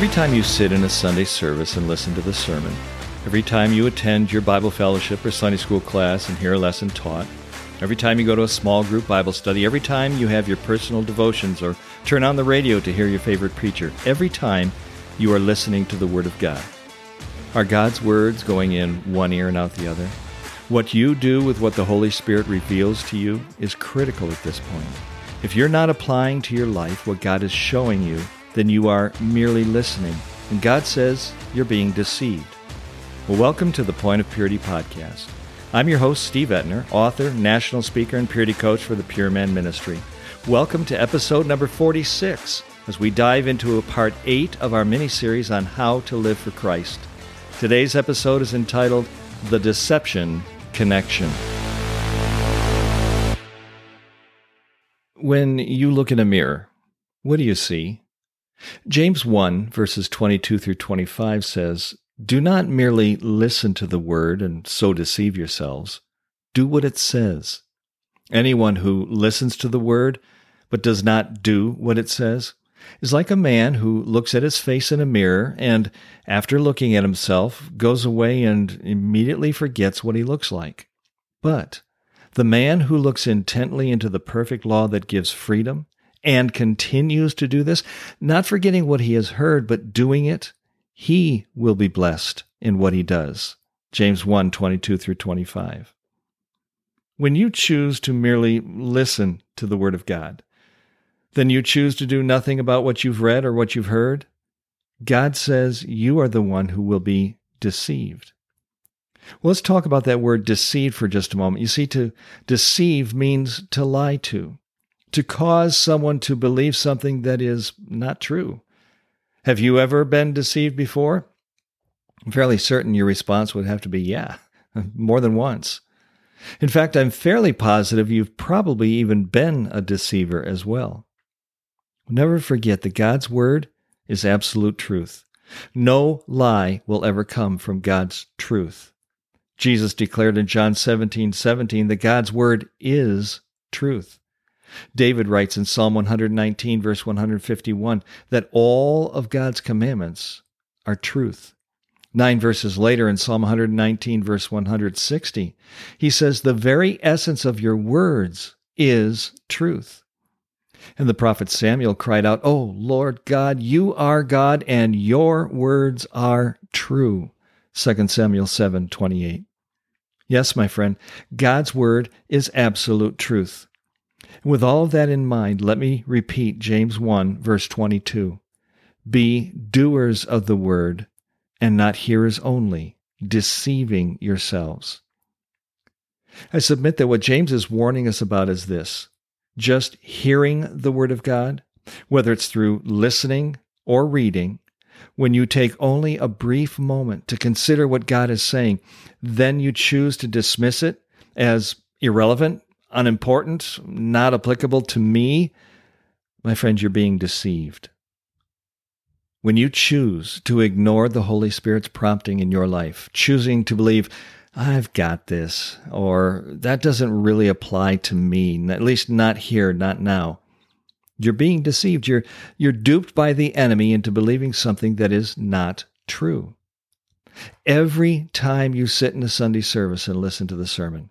Every time you sit in a Sunday service and listen to the sermon, every time you attend your Bible fellowship or Sunday school class and hear a lesson taught, every time you go to a small group Bible study, every time you have your personal devotions or turn on the radio to hear your favorite preacher, every time you are listening to the Word of God. Are God's words going in one ear and out the other? What you do with what the Holy Spirit reveals to you is critical at this point. If you're not applying to your life what God is showing you, then you are merely listening, and God says you're being deceived. Well, welcome to the Point of Purity podcast. I'm your host, Steve Etner, author, national speaker, and purity coach for the Pure Man Ministry. Welcome to episode number 46 as we dive into a part 8 of our mini series on how to live for Christ. Today's episode is entitled The Deception Connection. When you look in a mirror, what do you see? James 1, verses 22 through 25 says, Do not merely listen to the word and so deceive yourselves. Do what it says. Anyone who listens to the word but does not do what it says is like a man who looks at his face in a mirror and, after looking at himself, goes away and immediately forgets what he looks like. But the man who looks intently into the perfect law that gives freedom and continues to do this, not forgetting what he has heard, but doing it, he will be blessed in what he does. James 1 22 through 25. When you choose to merely listen to the Word of God, then you choose to do nothing about what you've read or what you've heard. God says you are the one who will be deceived. Well, let's talk about that word deceive for just a moment. You see, to deceive means to lie to, to cause someone to believe something that is not true. Have you ever been deceived before? I'm fairly certain your response would have to be yeah, more than once. In fact, I'm fairly positive you've probably even been a deceiver as well. Never forget that God's word is absolute truth. No lie will ever come from God's truth. Jesus declared in John 17 17 that God's word is truth. David writes in Psalm 119, verse 151, that all of God's commandments are truth. Nine verses later in Psalm 119, verse 160, he says, The very essence of your words is truth. And the prophet Samuel cried out, Oh, Lord God, you are God, and your words are true. 2 Samuel 7 28. Yes, my friend, God's word is absolute truth. With all of that in mind, let me repeat James 1, verse 22. Be doers of the word, and not hearers only, deceiving yourselves. I submit that what James is warning us about is this just hearing the Word of God, whether it's through listening or reading, when you take only a brief moment to consider what God is saying, then you choose to dismiss it as irrelevant, unimportant, not applicable to me, my friend, you're being deceived. When you choose to ignore the Holy Spirit's prompting in your life, choosing to believe, I've got this, or that doesn't really apply to me, at least not here, not now. You're being deceived. You're, you're duped by the enemy into believing something that is not true. Every time you sit in a Sunday service and listen to the sermon,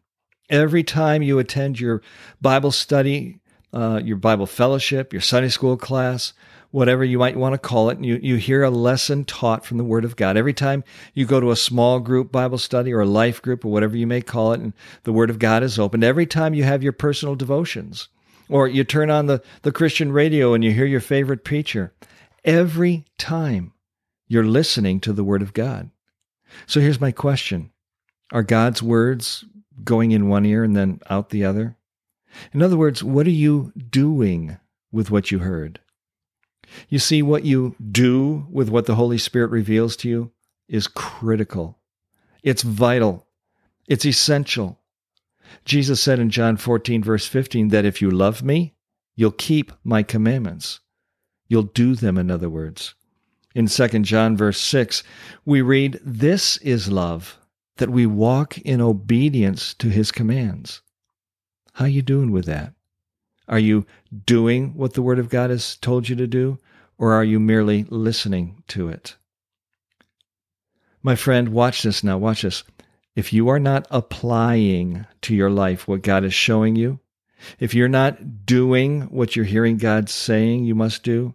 every time you attend your Bible study, uh, your Bible fellowship, your Sunday school class, whatever you might want to call it, and you, you hear a lesson taught from the Word of God. Every time you go to a small group Bible study or a life group or whatever you may call it, and the Word of God is opened, every time you have your personal devotions, or you turn on the, the Christian radio and you hear your favorite preacher, every time you're listening to the Word of God. So here's my question Are God's words going in one ear and then out the other? In other words, what are you doing with what you heard? You see, what you do with what the Holy Spirit reveals to you is critical. It's vital. It's essential. Jesus said in John 14, verse 15, that if you love me, you'll keep my commandments. You'll do them, in other words. In 2 John, verse 6, we read, This is love, that we walk in obedience to his commands. How you doing with that? Are you doing what the Word of God has told you to do? or are you merely listening to it? My friend, watch this now. Watch this. If you are not applying to your life what God is showing you, if you're not doing what you're hearing God saying you must do,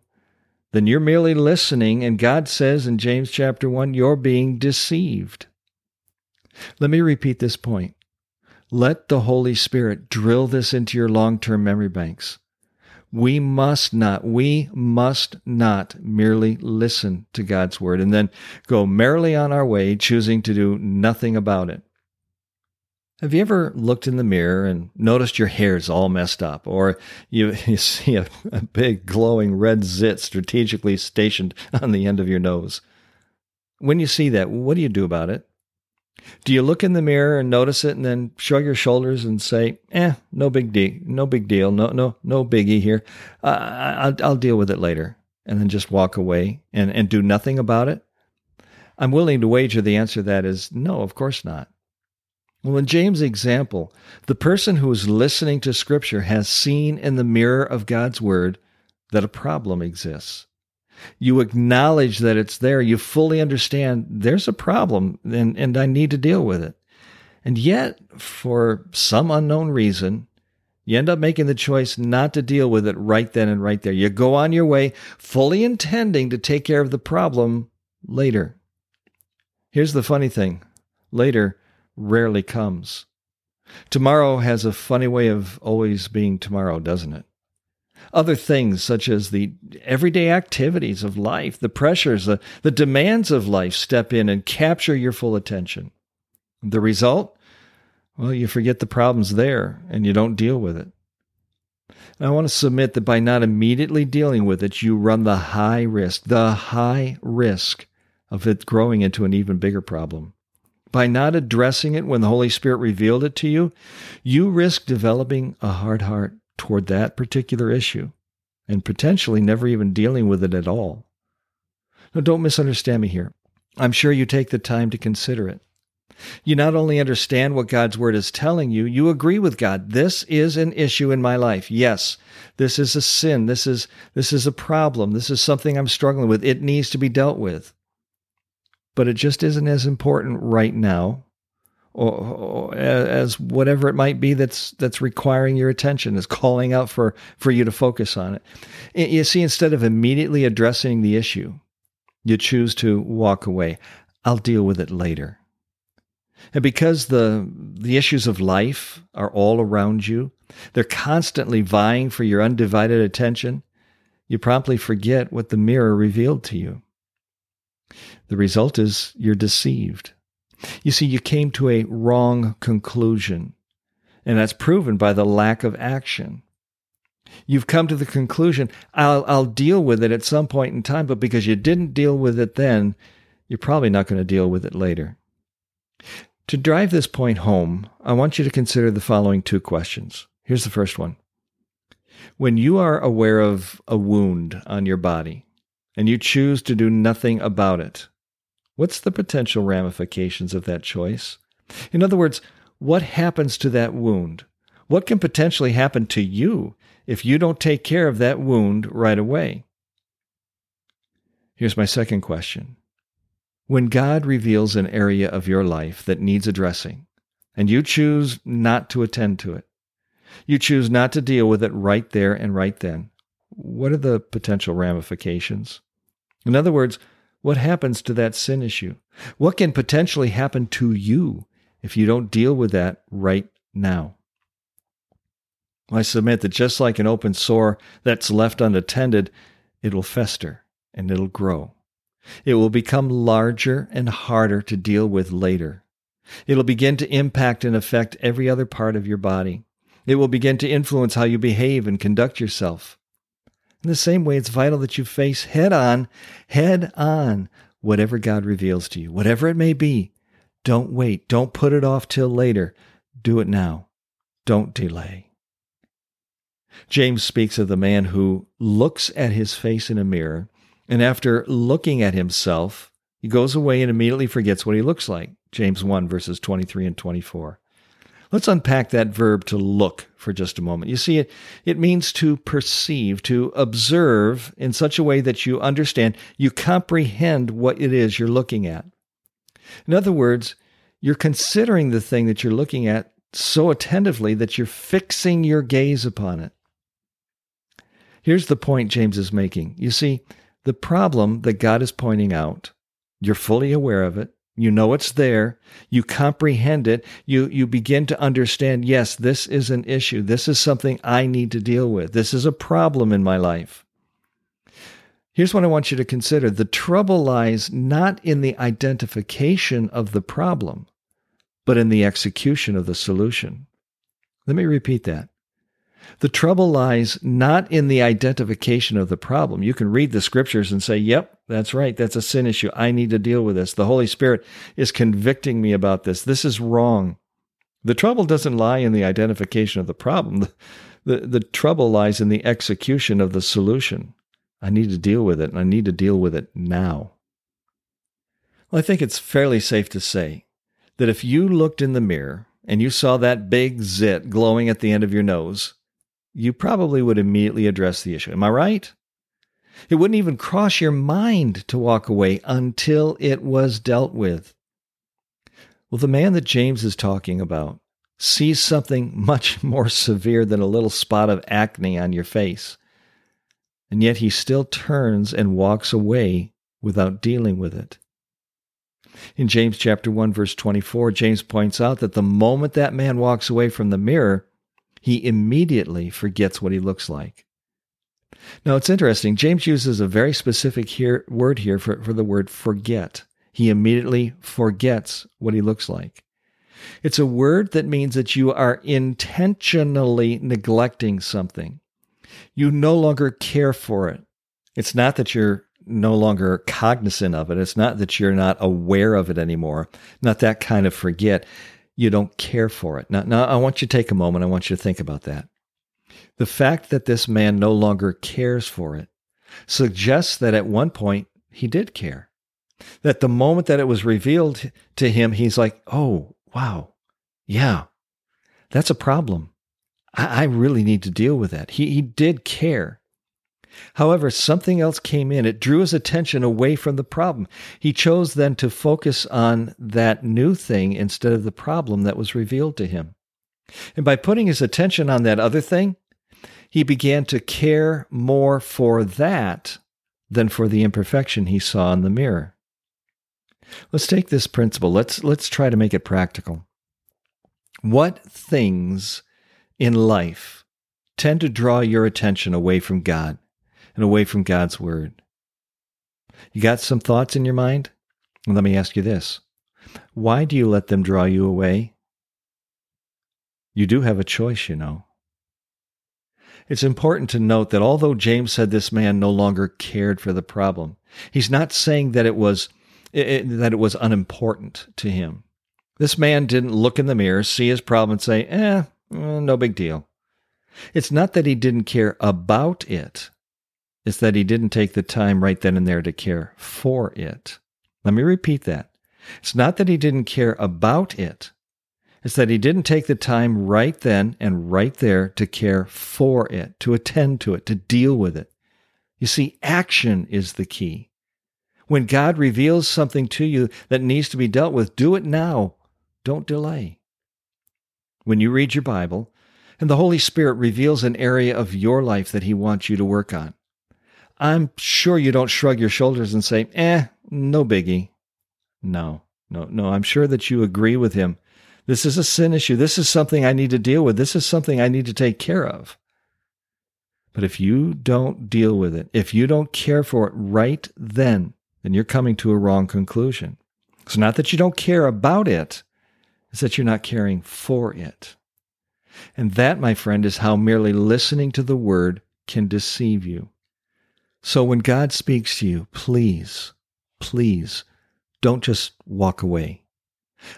then you're merely listening, and God says in James chapter 1, you're being deceived. Let me repeat this point. Let the Holy Spirit drill this into your long term memory banks. We must not, we must not merely listen to God's word and then go merrily on our way, choosing to do nothing about it. Have you ever looked in the mirror and noticed your hair's all messed up, or you, you see a, a big glowing red zit strategically stationed on the end of your nose? When you see that, what do you do about it? Do you look in the mirror and notice it and then shrug your shoulders and say, "Eh, no big deal, no big deal, no no no biggie here. Uh, I'll I'll deal with it later," and then just walk away and and do nothing about it? I'm willing to wager the answer to that is no, of course not. Well, in James' example, the person who is listening to Scripture has seen in the mirror of God's Word that a problem exists you acknowledge that it's there, you fully understand there's a problem and, and I need to deal with it. And yet, for some unknown reason, you end up making the choice not to deal with it right then and right there. You go on your way, fully intending to take care of the problem later. Here's the funny thing later rarely comes. Tomorrow has a funny way of always being tomorrow, doesn't it? Other things such as the everyday activities of life, the pressures, the, the demands of life step in and capture your full attention. The result? Well, you forget the problems there and you don't deal with it. And I want to submit that by not immediately dealing with it, you run the high risk, the high risk of it growing into an even bigger problem. By not addressing it when the Holy Spirit revealed it to you, you risk developing a hard heart toward that particular issue and potentially never even dealing with it at all. Now, don't misunderstand me here. I'm sure you take the time to consider it. You not only understand what God's word is telling you, you agree with God. This is an issue in my life. Yes, this is a sin. This is this is a problem. This is something I'm struggling with. It needs to be dealt with. But it just isn't as important right now or, or, as whatever it might be that's that's requiring your attention is calling out for for you to focus on it. You see instead of immediately addressing the issue you choose to walk away. I'll deal with it later. And because the the issues of life are all around you they're constantly vying for your undivided attention you promptly forget what the mirror revealed to you. The result is you're deceived you see, you came to a wrong conclusion, and that's proven by the lack of action. You've come to the conclusion, I'll, I'll deal with it at some point in time, but because you didn't deal with it then, you're probably not going to deal with it later. To drive this point home, I want you to consider the following two questions. Here's the first one. When you are aware of a wound on your body and you choose to do nothing about it, What's the potential ramifications of that choice? In other words, what happens to that wound? What can potentially happen to you if you don't take care of that wound right away? Here's my second question. When God reveals an area of your life that needs addressing, and you choose not to attend to it, you choose not to deal with it right there and right then, what are the potential ramifications? In other words, what happens to that sin issue? What can potentially happen to you if you don't deal with that right now? I submit that just like an open sore that's left unattended, it'll fester and it'll grow. It will become larger and harder to deal with later. It'll begin to impact and affect every other part of your body. It will begin to influence how you behave and conduct yourself. In the same way, it's vital that you face head on, head on, whatever God reveals to you, whatever it may be. Don't wait. Don't put it off till later. Do it now. Don't delay. James speaks of the man who looks at his face in a mirror, and after looking at himself, he goes away and immediately forgets what he looks like. James 1, verses 23 and 24. Let's unpack that verb to look for just a moment. You see, it, it means to perceive, to observe in such a way that you understand, you comprehend what it is you're looking at. In other words, you're considering the thing that you're looking at so attentively that you're fixing your gaze upon it. Here's the point James is making. You see, the problem that God is pointing out, you're fully aware of it, you know it's there. You comprehend it. You, you begin to understand, yes, this is an issue. This is something I need to deal with. This is a problem in my life. Here's what I want you to consider the trouble lies not in the identification of the problem, but in the execution of the solution. Let me repeat that. The trouble lies not in the identification of the problem. You can read the scriptures and say, yep, that's right. That's a sin issue. I need to deal with this. The Holy Spirit is convicting me about this. This is wrong. The trouble doesn't lie in the identification of the problem. The, the, the trouble lies in the execution of the solution. I need to deal with it, and I need to deal with it now. Well, I think it's fairly safe to say that if you looked in the mirror and you saw that big zit glowing at the end of your nose, you probably would immediately address the issue. Am I right? It wouldn't even cross your mind to walk away until it was dealt with. Well, the man that James is talking about sees something much more severe than a little spot of acne on your face. And yet he still turns and walks away without dealing with it. In James chapter 1 verse 24, James points out that the moment that man walks away from the mirror, he immediately forgets what he looks like. Now, it's interesting. James uses a very specific here, word here for, for the word forget. He immediately forgets what he looks like. It's a word that means that you are intentionally neglecting something. You no longer care for it. It's not that you're no longer cognizant of it. It's not that you're not aware of it anymore. Not that kind of forget you don't care for it. Now, now, I want you to take a moment. I want you to think about that. The fact that this man no longer cares for it suggests that at one point he did care. That the moment that it was revealed to him, he's like, oh, wow, yeah, that's a problem. I, I really need to deal with that. He, he did care. However, something else came in. It drew his attention away from the problem. He chose then to focus on that new thing instead of the problem that was revealed to him. And by putting his attention on that other thing, he began to care more for that than for the imperfection he saw in the mirror. Let's take this principle. Let's let's try to make it practical. What things in life tend to draw your attention away from God? And away from God's word. You got some thoughts in your mind? let me ask you this why do you let them draw you away? You do have a choice, you know. It's important to note that although James said this man no longer cared for the problem, he's not saying that it was it, that it was unimportant to him. This man didn't look in the mirror, see his problem, and say, "Eh, eh no big deal." It's not that he didn't care about it is that he didn't take the time right then and there to care for it. Let me repeat that. It's not that he didn't care about it. It's that he didn't take the time right then and right there to care for it, to attend to it, to deal with it. You see, action is the key. When God reveals something to you that needs to be dealt with, do it now. Don't delay. When you read your Bible and the Holy Spirit reveals an area of your life that He wants you to work on, I'm sure you don't shrug your shoulders and say, eh, no biggie. No, no, no. I'm sure that you agree with him. This is a sin issue. This is something I need to deal with. This is something I need to take care of. But if you don't deal with it, if you don't care for it right then, then you're coming to a wrong conclusion. It's not that you don't care about it, it's that you're not caring for it. And that, my friend, is how merely listening to the word can deceive you. So when God speaks to you, please, please don't just walk away.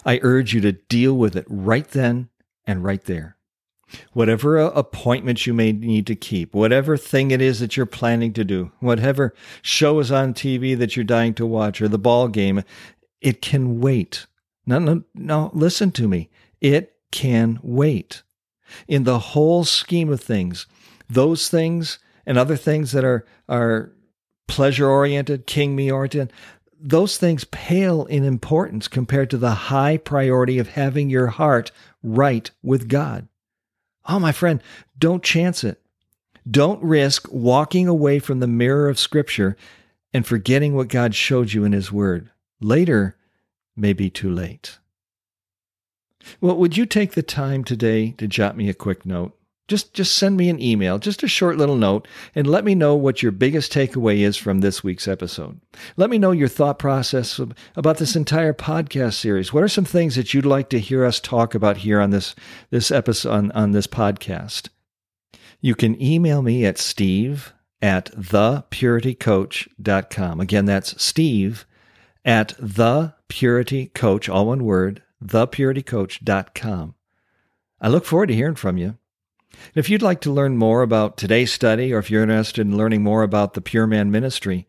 I urge you to deal with it right then and right there. Whatever appointment you may need to keep, whatever thing it is that you're planning to do, whatever show is on TV that you're dying to watch or the ball game, it can wait. No, no, no, listen to me. It can wait. In the whole scheme of things, those things and other things that are, are pleasure oriented, king me oriented, those things pale in importance compared to the high priority of having your heart right with God. Oh, my friend, don't chance it. Don't risk walking away from the mirror of Scripture and forgetting what God showed you in His Word. Later may be too late. Well, would you take the time today to jot me a quick note? Just, just send me an email, just a short little note, and let me know what your biggest takeaway is from this week's episode. Let me know your thought process about this entire podcast series. What are some things that you'd like to hear us talk about here on this, this episode, on, on this podcast? You can email me at steve at thepuritycoach.com. Again, that's steve at thepuritycoach, all one word, thepuritycoach.com. I look forward to hearing from you. And if you'd like to learn more about today's study, or if you're interested in learning more about the Pure Man Ministry,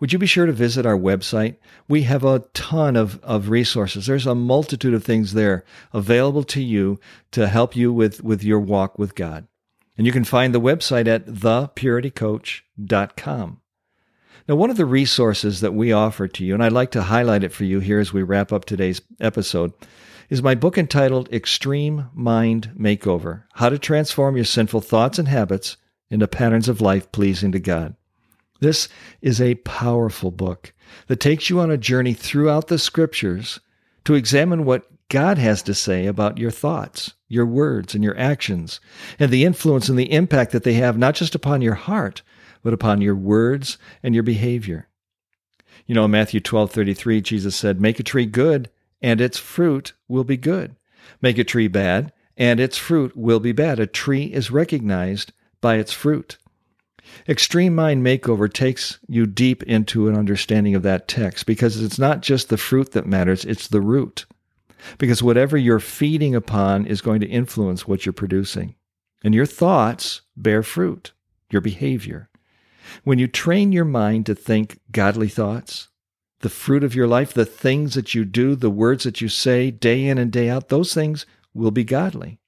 would you be sure to visit our website? We have a ton of, of resources. There's a multitude of things there available to you to help you with, with your walk with God. And you can find the website at thepuritycoach.com. Now, one of the resources that we offer to you, and I'd like to highlight it for you here as we wrap up today's episode, is my book entitled Extreme Mind Makeover How to Transform Your Sinful Thoughts and Habits into Patterns of Life Pleasing to God. This is a powerful book that takes you on a journey throughout the scriptures to examine what God has to say about your thoughts, your words, and your actions, and the influence and the impact that they have not just upon your heart, but upon your words and your behavior. You know, in Matthew 12 33, Jesus said, Make a tree good, and its fruit will be good. Make a tree bad, and its fruit will be bad. A tree is recognized by its fruit. Extreme Mind Makeover takes you deep into an understanding of that text because it's not just the fruit that matters, it's the root. Because whatever you're feeding upon is going to influence what you're producing. And your thoughts bear fruit, your behavior. When you train your mind to think godly thoughts, the fruit of your life, the things that you do, the words that you say day in and day out, those things will be godly.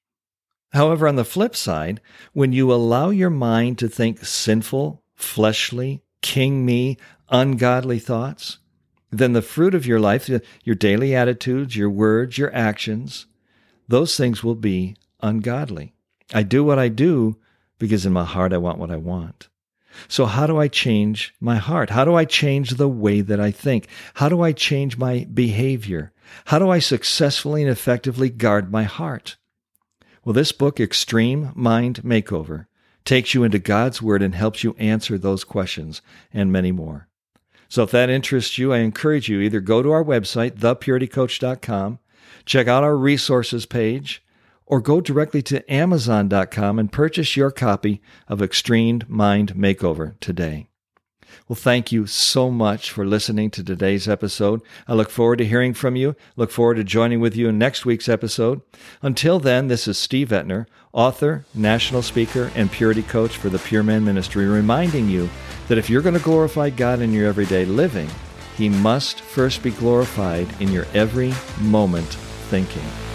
However, on the flip side, when you allow your mind to think sinful, fleshly, king me, ungodly thoughts, then the fruit of your life, your daily attitudes, your words, your actions, those things will be ungodly. I do what I do because in my heart I want what I want. So, how do I change my heart? How do I change the way that I think? How do I change my behavior? How do I successfully and effectively guard my heart? Well, this book, Extreme Mind Makeover, takes you into God's Word and helps you answer those questions and many more. So, if that interests you, I encourage you either go to our website, thepuritycoach.com, check out our resources page, or go directly to Amazon.com and purchase your copy of Extreme Mind Makeover today. Well, thank you so much for listening to today's episode. I look forward to hearing from you. Look forward to joining with you in next week's episode. Until then, this is Steve Etner, author, national speaker, and purity coach for the Pure Man Ministry, reminding you that if you're going to glorify God in your everyday living, He must first be glorified in your every moment thinking.